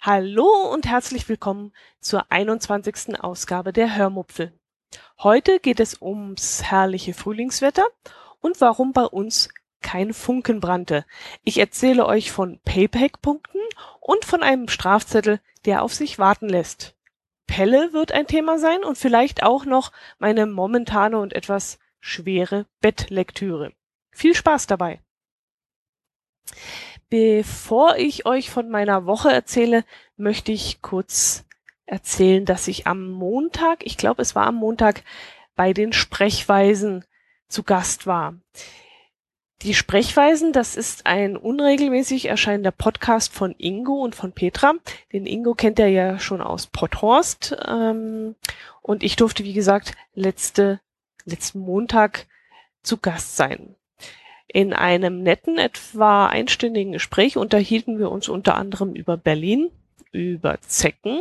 Hallo und herzlich willkommen zur 21. Ausgabe der Hörmupfel. Heute geht es ums herrliche Frühlingswetter und warum bei uns kein Funken brannte. Ich erzähle euch von Payback-Punkten und von einem Strafzettel, der auf sich warten lässt. Pelle wird ein Thema sein und vielleicht auch noch meine momentane und etwas schwere Bettlektüre. Viel Spaß dabei! Bevor ich euch von meiner Woche erzähle, möchte ich kurz erzählen, dass ich am Montag, ich glaube es war am Montag, bei den Sprechweisen zu Gast war. Die Sprechweisen, das ist ein unregelmäßig erscheinender Podcast von Ingo und von Petra. Den Ingo kennt er ja schon aus Potthorst. Ähm, und ich durfte, wie gesagt, letzte, letzten Montag zu Gast sein. In einem netten, etwa einstündigen Gespräch unterhielten wir uns unter anderem über Berlin, über Zecken,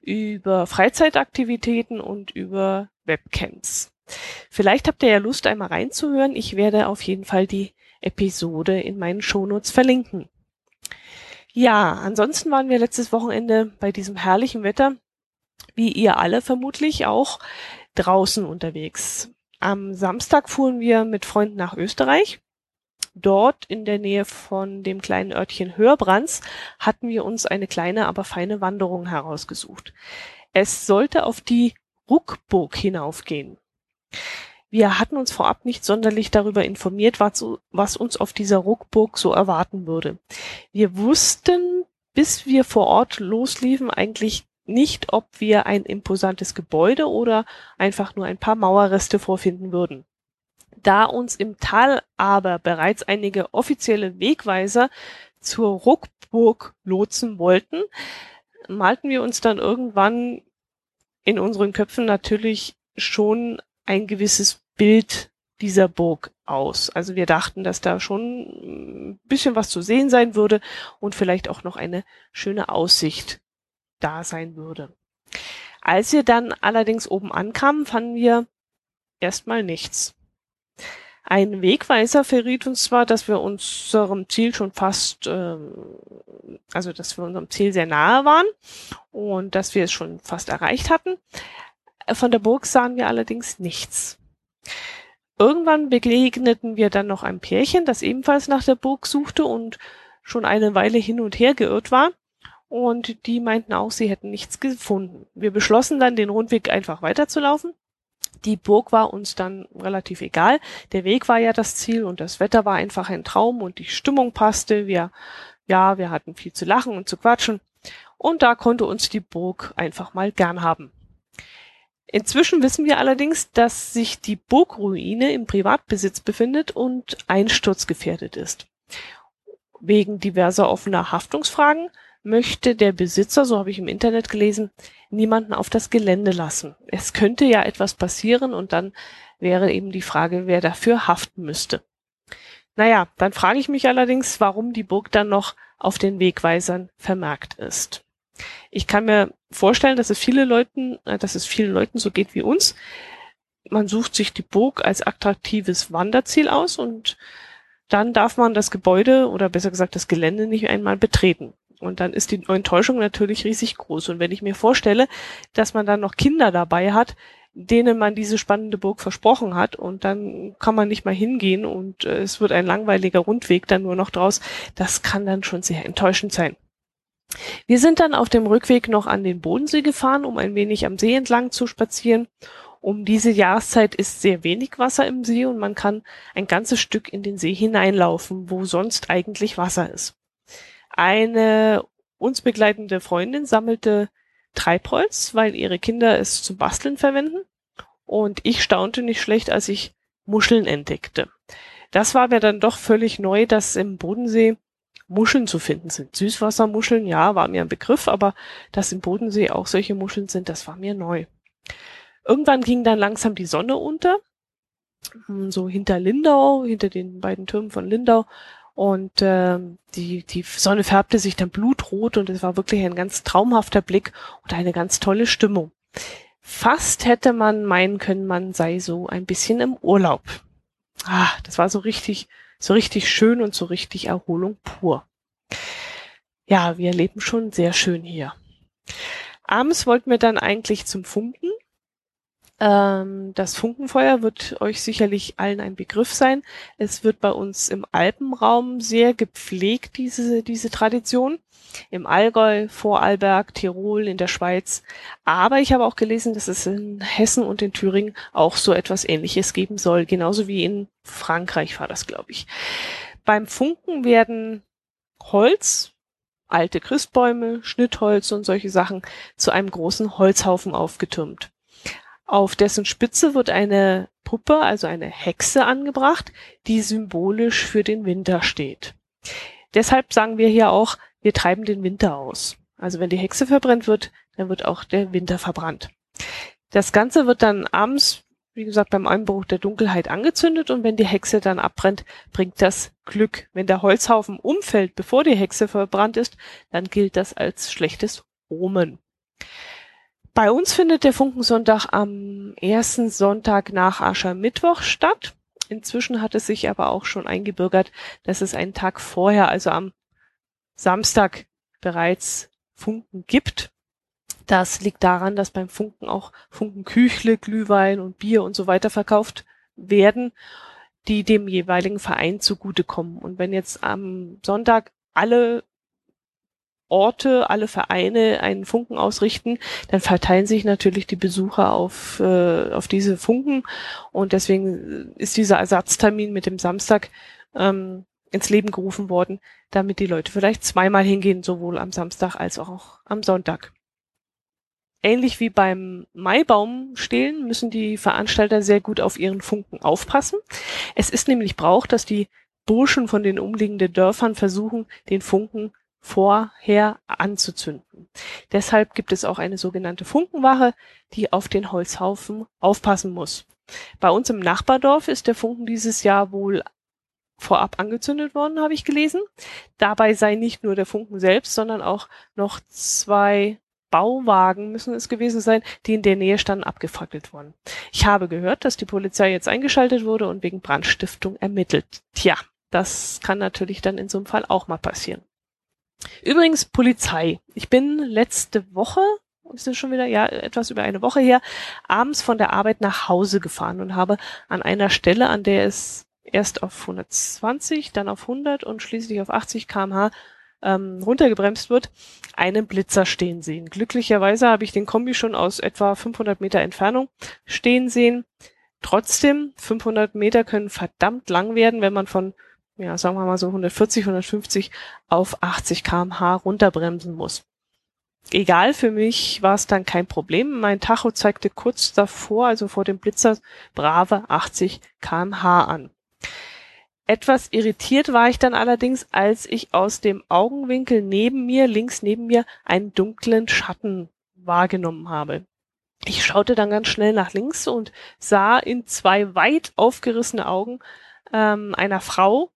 über Freizeitaktivitäten und über Webcams. Vielleicht habt ihr ja Lust, einmal reinzuhören. Ich werde auf jeden Fall die Episode in meinen Shownotes verlinken. Ja, ansonsten waren wir letztes Wochenende bei diesem herrlichen Wetter, wie ihr alle vermutlich auch, draußen unterwegs. Am Samstag fuhren wir mit Freunden nach Österreich Dort in der Nähe von dem kleinen Örtchen Hörbrands hatten wir uns eine kleine, aber feine Wanderung herausgesucht. Es sollte auf die Ruckburg hinaufgehen. Wir hatten uns vorab nicht sonderlich darüber informiert, was, was uns auf dieser Ruckburg so erwarten würde. Wir wussten, bis wir vor Ort losliefen, eigentlich nicht, ob wir ein imposantes Gebäude oder einfach nur ein paar Mauerreste vorfinden würden. Da uns im Tal aber bereits einige offizielle Wegweiser zur Ruckburg lotsen wollten, malten wir uns dann irgendwann in unseren Köpfen natürlich schon ein gewisses Bild dieser Burg aus. Also wir dachten, dass da schon ein bisschen was zu sehen sein würde und vielleicht auch noch eine schöne Aussicht da sein würde. Als wir dann allerdings oben ankamen, fanden wir erstmal nichts. Ein Wegweiser verriet uns zwar, dass wir unserem Ziel schon fast, äh, also dass wir unserem Ziel sehr nahe waren und dass wir es schon fast erreicht hatten. Von der Burg sahen wir allerdings nichts. Irgendwann begegneten wir dann noch ein Pärchen, das ebenfalls nach der Burg suchte und schon eine Weile hin und her geirrt war. Und die meinten auch, sie hätten nichts gefunden. Wir beschlossen dann, den Rundweg einfach weiterzulaufen die Burg war uns dann relativ egal. Der Weg war ja das Ziel und das Wetter war einfach ein Traum und die Stimmung passte. Wir, ja, wir hatten viel zu lachen und zu quatschen. Und da konnte uns die Burg einfach mal gern haben. Inzwischen wissen wir allerdings, dass sich die Burgruine im Privatbesitz befindet und einsturzgefährdet ist. Wegen diverser offener Haftungsfragen möchte der Besitzer, so habe ich im Internet gelesen, niemanden auf das Gelände lassen. Es könnte ja etwas passieren und dann wäre eben die Frage, wer dafür haften müsste. Naja, dann frage ich mich allerdings, warum die Burg dann noch auf den Wegweisern vermerkt ist. Ich kann mir vorstellen, dass es viele Leuten, äh, dass es vielen Leuten so geht wie uns. Man sucht sich die Burg als attraktives Wanderziel aus und dann darf man das Gebäude oder besser gesagt das Gelände nicht einmal betreten. Und dann ist die Enttäuschung natürlich riesig groß. Und wenn ich mir vorstelle, dass man dann noch Kinder dabei hat, denen man diese spannende Burg versprochen hat und dann kann man nicht mal hingehen und äh, es wird ein langweiliger Rundweg dann nur noch draus, das kann dann schon sehr enttäuschend sein. Wir sind dann auf dem Rückweg noch an den Bodensee gefahren, um ein wenig am See entlang zu spazieren. Um diese Jahreszeit ist sehr wenig Wasser im See und man kann ein ganzes Stück in den See hineinlaufen, wo sonst eigentlich Wasser ist. Eine uns begleitende Freundin sammelte Treibholz, weil ihre Kinder es zum Basteln verwenden. Und ich staunte nicht schlecht, als ich Muscheln entdeckte. Das war mir dann doch völlig neu, dass im Bodensee Muscheln zu finden sind. Süßwassermuscheln, ja, war mir ein Begriff, aber dass im Bodensee auch solche Muscheln sind, das war mir neu. Irgendwann ging dann langsam die Sonne unter, so hinter Lindau, hinter den beiden Türmen von Lindau und äh, die, die Sonne färbte sich dann blutrot und es war wirklich ein ganz traumhafter Blick und eine ganz tolle Stimmung. Fast hätte man meinen können, man sei so ein bisschen im Urlaub. Ah, das war so richtig, so richtig schön und so richtig Erholung pur. Ja, wir leben schon sehr schön hier. Abends wollten wir dann eigentlich zum Funken. Ähm, das Funkenfeuer wird euch sicherlich allen ein Begriff sein. Es wird bei uns im Alpenraum sehr gepflegt, diese, diese Tradition im Allgäu, Vorarlberg, Tirol, in der Schweiz. Aber ich habe auch gelesen, dass es in Hessen und in Thüringen auch so etwas Ähnliches geben soll. Genauso wie in Frankreich war das, glaube ich. Beim Funken werden Holz, alte Christbäume, Schnittholz und solche Sachen zu einem großen Holzhaufen aufgetürmt. Auf dessen Spitze wird eine Puppe, also eine Hexe angebracht, die symbolisch für den Winter steht. Deshalb sagen wir hier auch wir treiben den Winter aus. Also wenn die Hexe verbrennt wird, dann wird auch der Winter verbrannt. Das Ganze wird dann abends, wie gesagt, beim Einbruch der Dunkelheit angezündet und wenn die Hexe dann abbrennt, bringt das Glück. Wenn der Holzhaufen umfällt, bevor die Hexe verbrannt ist, dann gilt das als schlechtes Omen. Bei uns findet der Funkensonntag am ersten Sonntag nach Aschermittwoch statt. Inzwischen hat es sich aber auch schon eingebürgert, dass es einen Tag vorher, also am Samstag bereits Funken gibt. Das liegt daran, dass beim Funken auch Funkenküchle, Glühwein und Bier und so weiter verkauft werden, die dem jeweiligen Verein zugutekommen. Und wenn jetzt am Sonntag alle Orte, alle Vereine einen Funken ausrichten, dann verteilen sich natürlich die Besucher auf, äh, auf diese Funken. Und deswegen ist dieser Ersatztermin mit dem Samstag ähm, ins Leben gerufen worden, damit die Leute vielleicht zweimal hingehen, sowohl am Samstag als auch am Sonntag. Ähnlich wie beim Maibaum stehlen müssen die Veranstalter sehr gut auf ihren Funken aufpassen. Es ist nämlich Brauch, dass die Burschen von den umliegenden Dörfern versuchen, den Funken vorher anzuzünden. Deshalb gibt es auch eine sogenannte Funkenwache, die auf den Holzhaufen aufpassen muss. Bei uns im Nachbardorf ist der Funken dieses Jahr wohl vorab angezündet worden, habe ich gelesen. Dabei sei nicht nur der Funken selbst, sondern auch noch zwei Bauwagen müssen es gewesen sein, die in der Nähe standen, abgefackelt worden. Ich habe gehört, dass die Polizei jetzt eingeschaltet wurde und wegen Brandstiftung ermittelt. Tja, das kann natürlich dann in so einem Fall auch mal passieren. Übrigens Polizei. Ich bin letzte Woche, ist es schon wieder, ja, etwas über eine Woche her, abends von der Arbeit nach Hause gefahren und habe an einer Stelle, an der es erst auf 120, dann auf 100 und schließlich auf 80 kmh ähm, runtergebremst wird, einen Blitzer stehen sehen. Glücklicherweise habe ich den Kombi schon aus etwa 500 Meter Entfernung stehen sehen. Trotzdem, 500 Meter können verdammt lang werden, wenn man von, ja, sagen wir mal so 140, 150 auf 80 kmh runterbremsen muss. Egal, für mich war es dann kein Problem. Mein Tacho zeigte kurz davor, also vor dem Blitzer, brave 80 kmh an. Etwas irritiert war ich dann allerdings, als ich aus dem Augenwinkel neben mir, links neben mir, einen dunklen Schatten wahrgenommen habe. Ich schaute dann ganz schnell nach links und sah in zwei weit aufgerissene Augen ähm, einer Frau,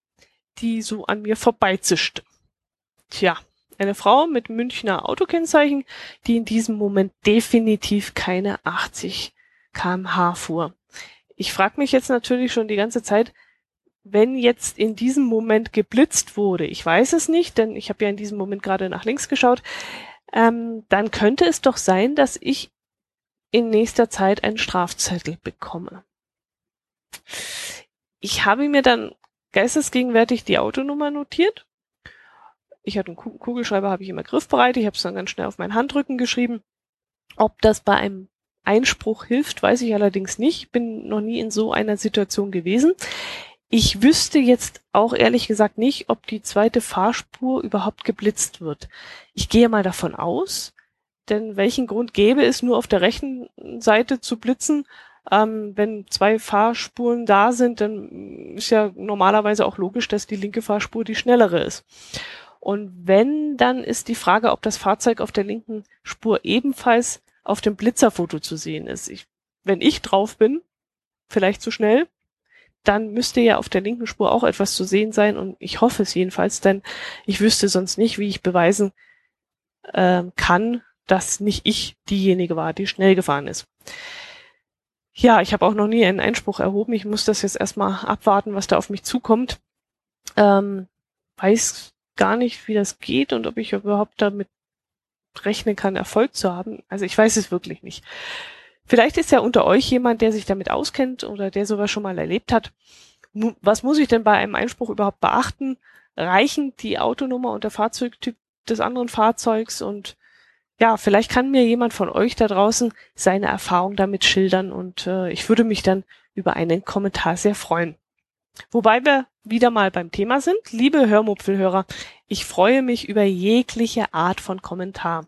die so an mir vorbeizischte. Tja, eine Frau mit Münchner Autokennzeichen, die in diesem Moment definitiv keine 80 kmh fuhr. Ich frage mich jetzt natürlich schon die ganze Zeit, wenn jetzt in diesem Moment geblitzt wurde, ich weiß es nicht, denn ich habe ja in diesem Moment gerade nach links geschaut, ähm, dann könnte es doch sein, dass ich in nächster Zeit einen Strafzettel bekomme. Ich habe mir dann geistesgegenwärtig die Autonummer notiert. Ich hatte einen Kugelschreiber, habe ich immer griffbereit. Ich habe es dann ganz schnell auf meinen Handrücken geschrieben. Ob das bei einem Einspruch hilft, weiß ich allerdings nicht. Bin noch nie in so einer Situation gewesen. Ich wüsste jetzt auch ehrlich gesagt nicht, ob die zweite Fahrspur überhaupt geblitzt wird. Ich gehe mal davon aus, denn welchen Grund gäbe es nur auf der rechten Seite zu blitzen? Ähm, wenn zwei Fahrspuren da sind, dann ist ja normalerweise auch logisch, dass die linke Fahrspur die schnellere ist. Und wenn, dann ist die Frage, ob das Fahrzeug auf der linken Spur ebenfalls auf dem Blitzerfoto zu sehen ist. Ich, wenn ich drauf bin, vielleicht zu schnell, dann müsste ja auf der linken Spur auch etwas zu sehen sein und ich hoffe es jedenfalls, denn ich wüsste sonst nicht, wie ich beweisen äh, kann, dass nicht ich diejenige war, die schnell gefahren ist. Ja, ich habe auch noch nie einen Einspruch erhoben. Ich muss das jetzt erstmal abwarten, was da auf mich zukommt. Ähm, weiß gar nicht, wie das geht und ob ich überhaupt damit rechnen kann, Erfolg zu haben. Also ich weiß es wirklich nicht. Vielleicht ist ja unter euch jemand, der sich damit auskennt oder der sowas schon mal erlebt hat. Was muss ich denn bei einem Einspruch überhaupt beachten? Reichen die Autonummer und der Fahrzeugtyp des anderen Fahrzeugs und ja, vielleicht kann mir jemand von euch da draußen seine Erfahrung damit schildern und äh, ich würde mich dann über einen Kommentar sehr freuen. Wobei wir wieder mal beim Thema sind. Liebe Hörmupfelhörer, ich freue mich über jegliche Art von Kommentar.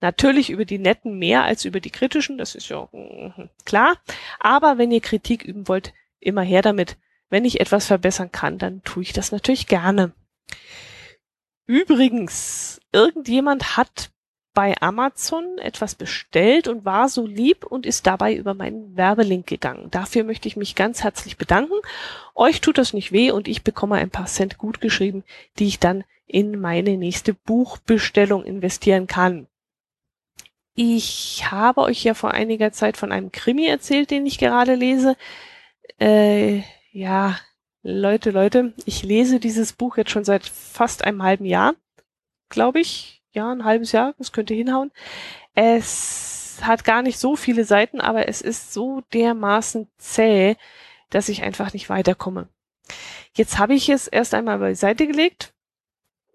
Natürlich über die netten mehr als über die kritischen, das ist ja mm, klar. Aber wenn ihr Kritik üben wollt, immer her damit. Wenn ich etwas verbessern kann, dann tue ich das natürlich gerne. Übrigens, irgendjemand hat bei Amazon etwas bestellt und war so lieb und ist dabei über meinen Werbelink gegangen. Dafür möchte ich mich ganz herzlich bedanken. Euch tut das nicht weh und ich bekomme ein paar Cent gut geschrieben, die ich dann in meine nächste Buchbestellung investieren kann. Ich habe euch ja vor einiger Zeit von einem Krimi erzählt, den ich gerade lese. Äh, ja, Leute, Leute, ich lese dieses Buch jetzt schon seit fast einem halben Jahr, glaube ich ja, ein halbes Jahr, das könnte hinhauen. Es hat gar nicht so viele Seiten, aber es ist so dermaßen zäh, dass ich einfach nicht weiterkomme. Jetzt habe ich es erst einmal beiseite gelegt,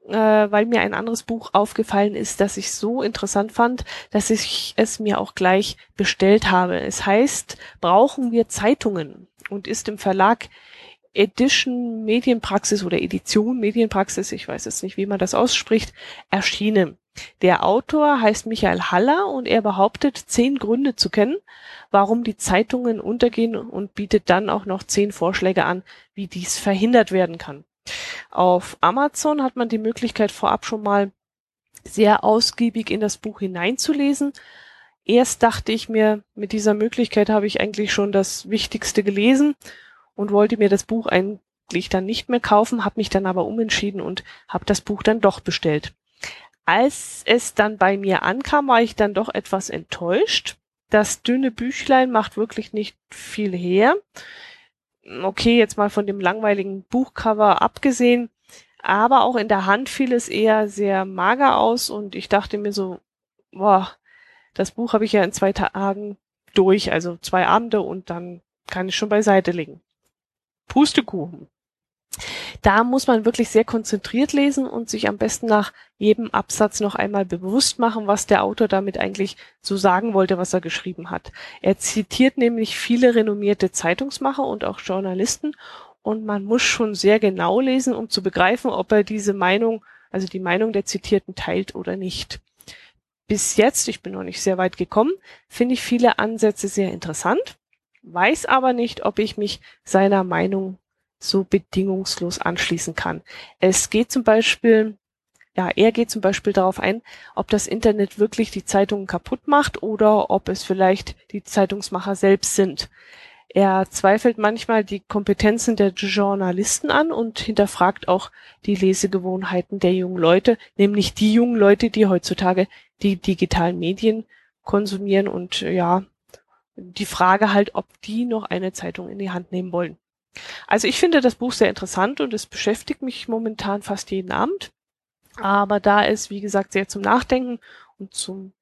äh, weil mir ein anderes Buch aufgefallen ist, das ich so interessant fand, dass ich es mir auch gleich bestellt habe. Es heißt, brauchen wir Zeitungen und ist im Verlag Edition Medienpraxis oder Edition Medienpraxis, ich weiß jetzt nicht, wie man das ausspricht, erschienen. Der Autor heißt Michael Haller und er behauptet, zehn Gründe zu kennen, warum die Zeitungen untergehen und bietet dann auch noch zehn Vorschläge an, wie dies verhindert werden kann. Auf Amazon hat man die Möglichkeit vorab schon mal sehr ausgiebig in das Buch hineinzulesen. Erst dachte ich mir, mit dieser Möglichkeit habe ich eigentlich schon das Wichtigste gelesen und wollte mir das Buch eigentlich dann nicht mehr kaufen, habe mich dann aber umentschieden und habe das Buch dann doch bestellt. Als es dann bei mir ankam, war ich dann doch etwas enttäuscht. Das dünne Büchlein macht wirklich nicht viel her. Okay, jetzt mal von dem langweiligen Buchcover abgesehen, aber auch in der Hand fiel es eher sehr mager aus und ich dachte mir so, boah, das Buch habe ich ja in zwei Tagen durch, also zwei Abende und dann kann ich schon beiseite legen. Pustekuchen. Da muss man wirklich sehr konzentriert lesen und sich am besten nach jedem Absatz noch einmal bewusst machen, was der Autor damit eigentlich so sagen wollte, was er geschrieben hat. Er zitiert nämlich viele renommierte Zeitungsmacher und auch Journalisten und man muss schon sehr genau lesen, um zu begreifen, ob er diese Meinung, also die Meinung der Zitierten teilt oder nicht. Bis jetzt, ich bin noch nicht sehr weit gekommen, finde ich viele Ansätze sehr interessant weiß aber nicht, ob ich mich seiner Meinung so bedingungslos anschließen kann. Es geht zum Beispiel, ja, er geht zum Beispiel darauf ein, ob das Internet wirklich die Zeitungen kaputt macht oder ob es vielleicht die Zeitungsmacher selbst sind. Er zweifelt manchmal die Kompetenzen der Journalisten an und hinterfragt auch die Lesegewohnheiten der jungen Leute, nämlich die jungen Leute, die heutzutage die digitalen Medien konsumieren und ja, die Frage halt, ob die noch eine Zeitung in die Hand nehmen wollen. Also ich finde das Buch sehr interessant und es beschäftigt mich momentan fast jeden Abend. Aber da es, wie gesagt, sehr zum Nachdenken und zum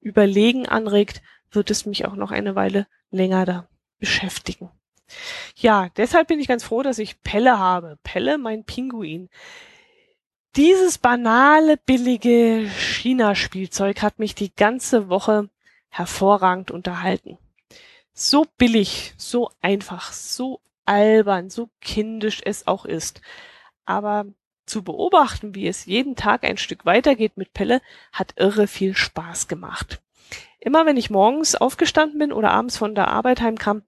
Überlegen anregt, wird es mich auch noch eine Weile länger da beschäftigen. Ja, deshalb bin ich ganz froh, dass ich Pelle habe. Pelle, mein Pinguin. Dieses banale, billige China-Spielzeug hat mich die ganze Woche hervorragend unterhalten so billig, so einfach, so albern, so kindisch es auch ist. Aber zu beobachten, wie es jeden Tag ein Stück weitergeht mit Pelle, hat irre viel Spaß gemacht. Immer wenn ich morgens aufgestanden bin oder abends von der Arbeit heimkam,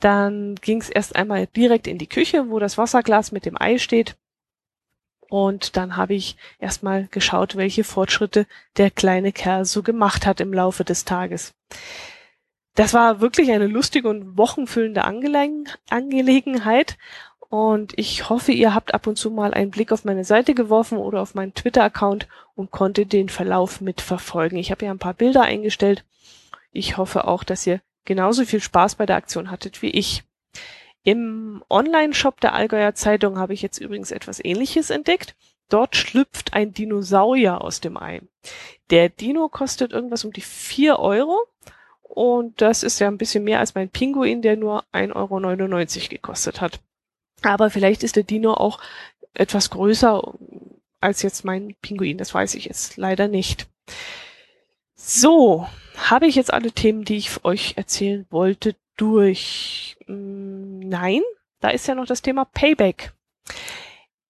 dann ging es erst einmal direkt in die Küche, wo das Wasserglas mit dem Ei steht. Und dann habe ich erstmal geschaut, welche Fortschritte der kleine Kerl so gemacht hat im Laufe des Tages. Das war wirklich eine lustige und wochenfüllende Angelegenheit. Und ich hoffe, ihr habt ab und zu mal einen Blick auf meine Seite geworfen oder auf meinen Twitter-Account und konntet den Verlauf mitverfolgen. Ich habe ja ein paar Bilder eingestellt. Ich hoffe auch, dass ihr genauso viel Spaß bei der Aktion hattet wie ich. Im Online-Shop der Allgäuer Zeitung habe ich jetzt übrigens etwas ähnliches entdeckt. Dort schlüpft ein Dinosaurier aus dem Ei. Der Dino kostet irgendwas um die vier Euro und das ist ja ein bisschen mehr als mein Pinguin, der nur 1,99 Euro gekostet hat. Aber vielleicht ist der Dino auch etwas größer als jetzt mein Pinguin. Das weiß ich jetzt leider nicht. So, habe ich jetzt alle Themen, die ich euch erzählen wollte, durch? Hm, nein, da ist ja noch das Thema Payback.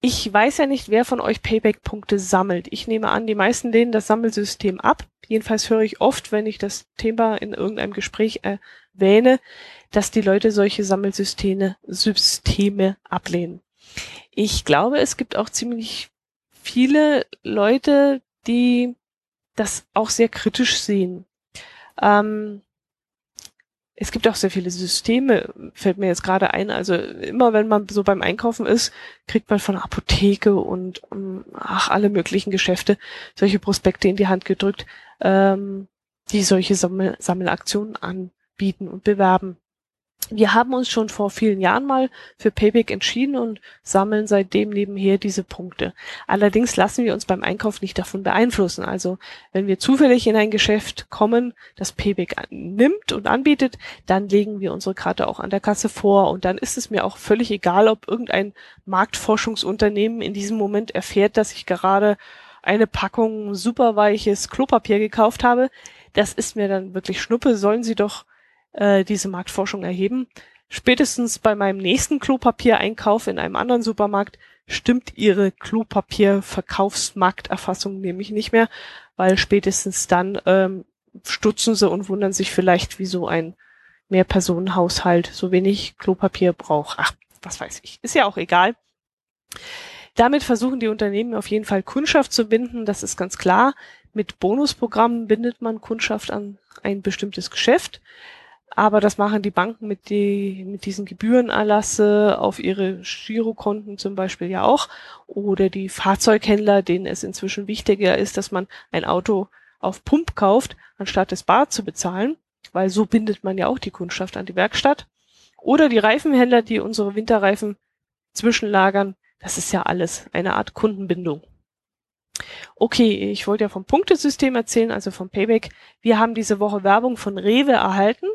Ich weiß ja nicht, wer von euch Payback-Punkte sammelt. Ich nehme an, die meisten lehnen das Sammelsystem ab. Jedenfalls höre ich oft, wenn ich das Thema in irgendeinem Gespräch erwähne, dass die Leute solche Sammelsysteme Systeme ablehnen. Ich glaube, es gibt auch ziemlich viele Leute, die das auch sehr kritisch sehen. Ähm, es gibt auch sehr viele Systeme, fällt mir jetzt gerade ein. Also immer wenn man so beim Einkaufen ist, kriegt man von Apotheke und um, ach, alle möglichen Geschäfte solche Prospekte in die Hand gedrückt, ähm, die solche Sammel Sammelaktionen anbieten und bewerben. Wir haben uns schon vor vielen Jahren mal für Payback entschieden und sammeln seitdem nebenher diese Punkte. Allerdings lassen wir uns beim Einkauf nicht davon beeinflussen. Also wenn wir zufällig in ein Geschäft kommen, das Payback nimmt und anbietet, dann legen wir unsere Karte auch an der Kasse vor und dann ist es mir auch völlig egal, ob irgendein Marktforschungsunternehmen in diesem Moment erfährt, dass ich gerade eine Packung superweiches Klopapier gekauft habe. Das ist mir dann wirklich Schnuppe, sollen sie doch äh, diese Marktforschung erheben. Spätestens bei meinem nächsten Klopapiereinkauf in einem anderen Supermarkt stimmt ihre Klopapierverkaufsmarkterfassung nämlich nicht mehr, weil spätestens dann ähm, stutzen sie und wundern sich vielleicht, wieso ein Mehrpersonenhaushalt so wenig Klopapier braucht. Ach, was weiß ich. Ist ja auch egal. Damit versuchen die Unternehmen auf jeden Fall Kundschaft zu binden, das ist ganz klar. Mit Bonusprogrammen bindet man Kundschaft an ein bestimmtes Geschäft. Aber das machen die Banken mit, die, mit diesen Gebührenerlasse auf ihre Girokonten zum Beispiel ja auch. Oder die Fahrzeughändler, denen es inzwischen wichtiger ist, dass man ein Auto auf Pump kauft, anstatt es bar zu bezahlen. Weil so bindet man ja auch die Kundschaft an die Werkstatt. Oder die Reifenhändler, die unsere Winterreifen zwischenlagern. Das ist ja alles eine Art Kundenbindung. Okay, ich wollte ja vom Punktesystem erzählen, also vom Payback. Wir haben diese Woche Werbung von Rewe erhalten.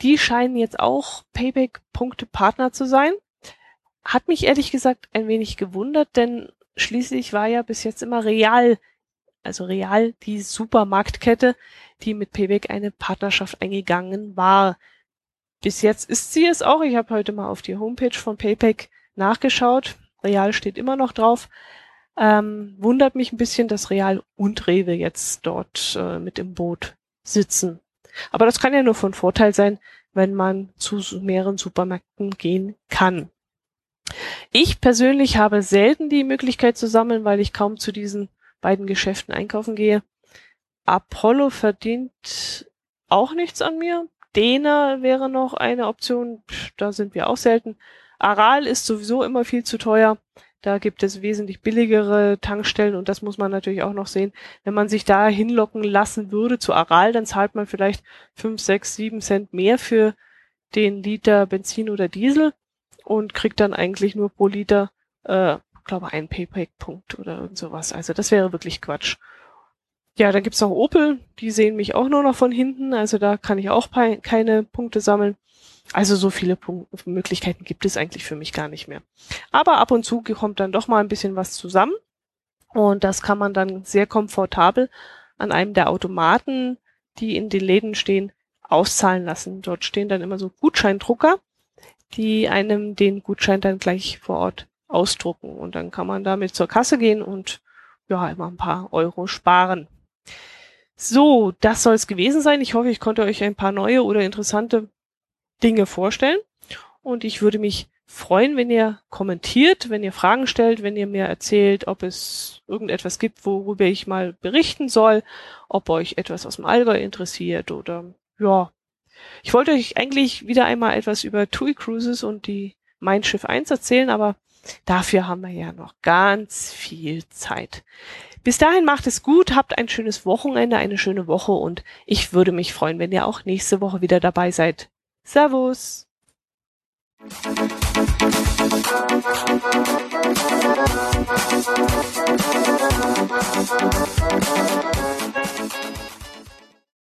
Die scheinen jetzt auch Payback-Punkte-Partner zu sein. Hat mich ehrlich gesagt ein wenig gewundert, denn schließlich war ja bis jetzt immer Real, also Real die Supermarktkette, die mit Payback eine Partnerschaft eingegangen war. Bis jetzt ist sie es auch. Ich habe heute mal auf die Homepage von Payback nachgeschaut. Real steht immer noch drauf. Ähm, wundert mich ein bisschen, dass Real und Rewe jetzt dort äh, mit im Boot sitzen. Aber das kann ja nur von Vorteil sein, wenn man zu mehreren Supermärkten gehen kann. Ich persönlich habe selten die Möglichkeit zu sammeln, weil ich kaum zu diesen beiden Geschäften einkaufen gehe. Apollo verdient auch nichts an mir. Dena wäre noch eine Option, da sind wir auch selten. Aral ist sowieso immer viel zu teuer. Da gibt es wesentlich billigere Tankstellen und das muss man natürlich auch noch sehen. Wenn man sich da hinlocken lassen würde zu Aral, dann zahlt man vielleicht fünf, sechs, sieben Cent mehr für den Liter Benzin oder Diesel und kriegt dann eigentlich nur pro Liter, äh, glaube einen Payback-Punkt oder irgend sowas. Also das wäre wirklich Quatsch. Ja, dann gibt's noch Opel, die sehen mich auch nur noch von hinten, also da kann ich auch keine Punkte sammeln. Also so viele Punkt Möglichkeiten gibt es eigentlich für mich gar nicht mehr. Aber ab und zu kommt dann doch mal ein bisschen was zusammen. Und das kann man dann sehr komfortabel an einem der Automaten, die in den Läden stehen, auszahlen lassen. Dort stehen dann immer so Gutscheindrucker, die einem den Gutschein dann gleich vor Ort ausdrucken. Und dann kann man damit zur Kasse gehen und ja, immer ein paar Euro sparen. So, das soll es gewesen sein. Ich hoffe, ich konnte euch ein paar neue oder interessante Dinge vorstellen. Und ich würde mich freuen, wenn ihr kommentiert, wenn ihr Fragen stellt, wenn ihr mir erzählt, ob es irgendetwas gibt, worüber ich mal berichten soll, ob euch etwas aus dem Allgäu interessiert oder ja. Ich wollte euch eigentlich wieder einmal etwas über TUI Cruises und die mein Schiff 1 erzählen, aber dafür haben wir ja noch ganz viel Zeit. Bis dahin macht es gut, habt ein schönes Wochenende, eine schöne Woche und ich würde mich freuen, wenn ihr auch nächste Woche wieder dabei seid. Servus!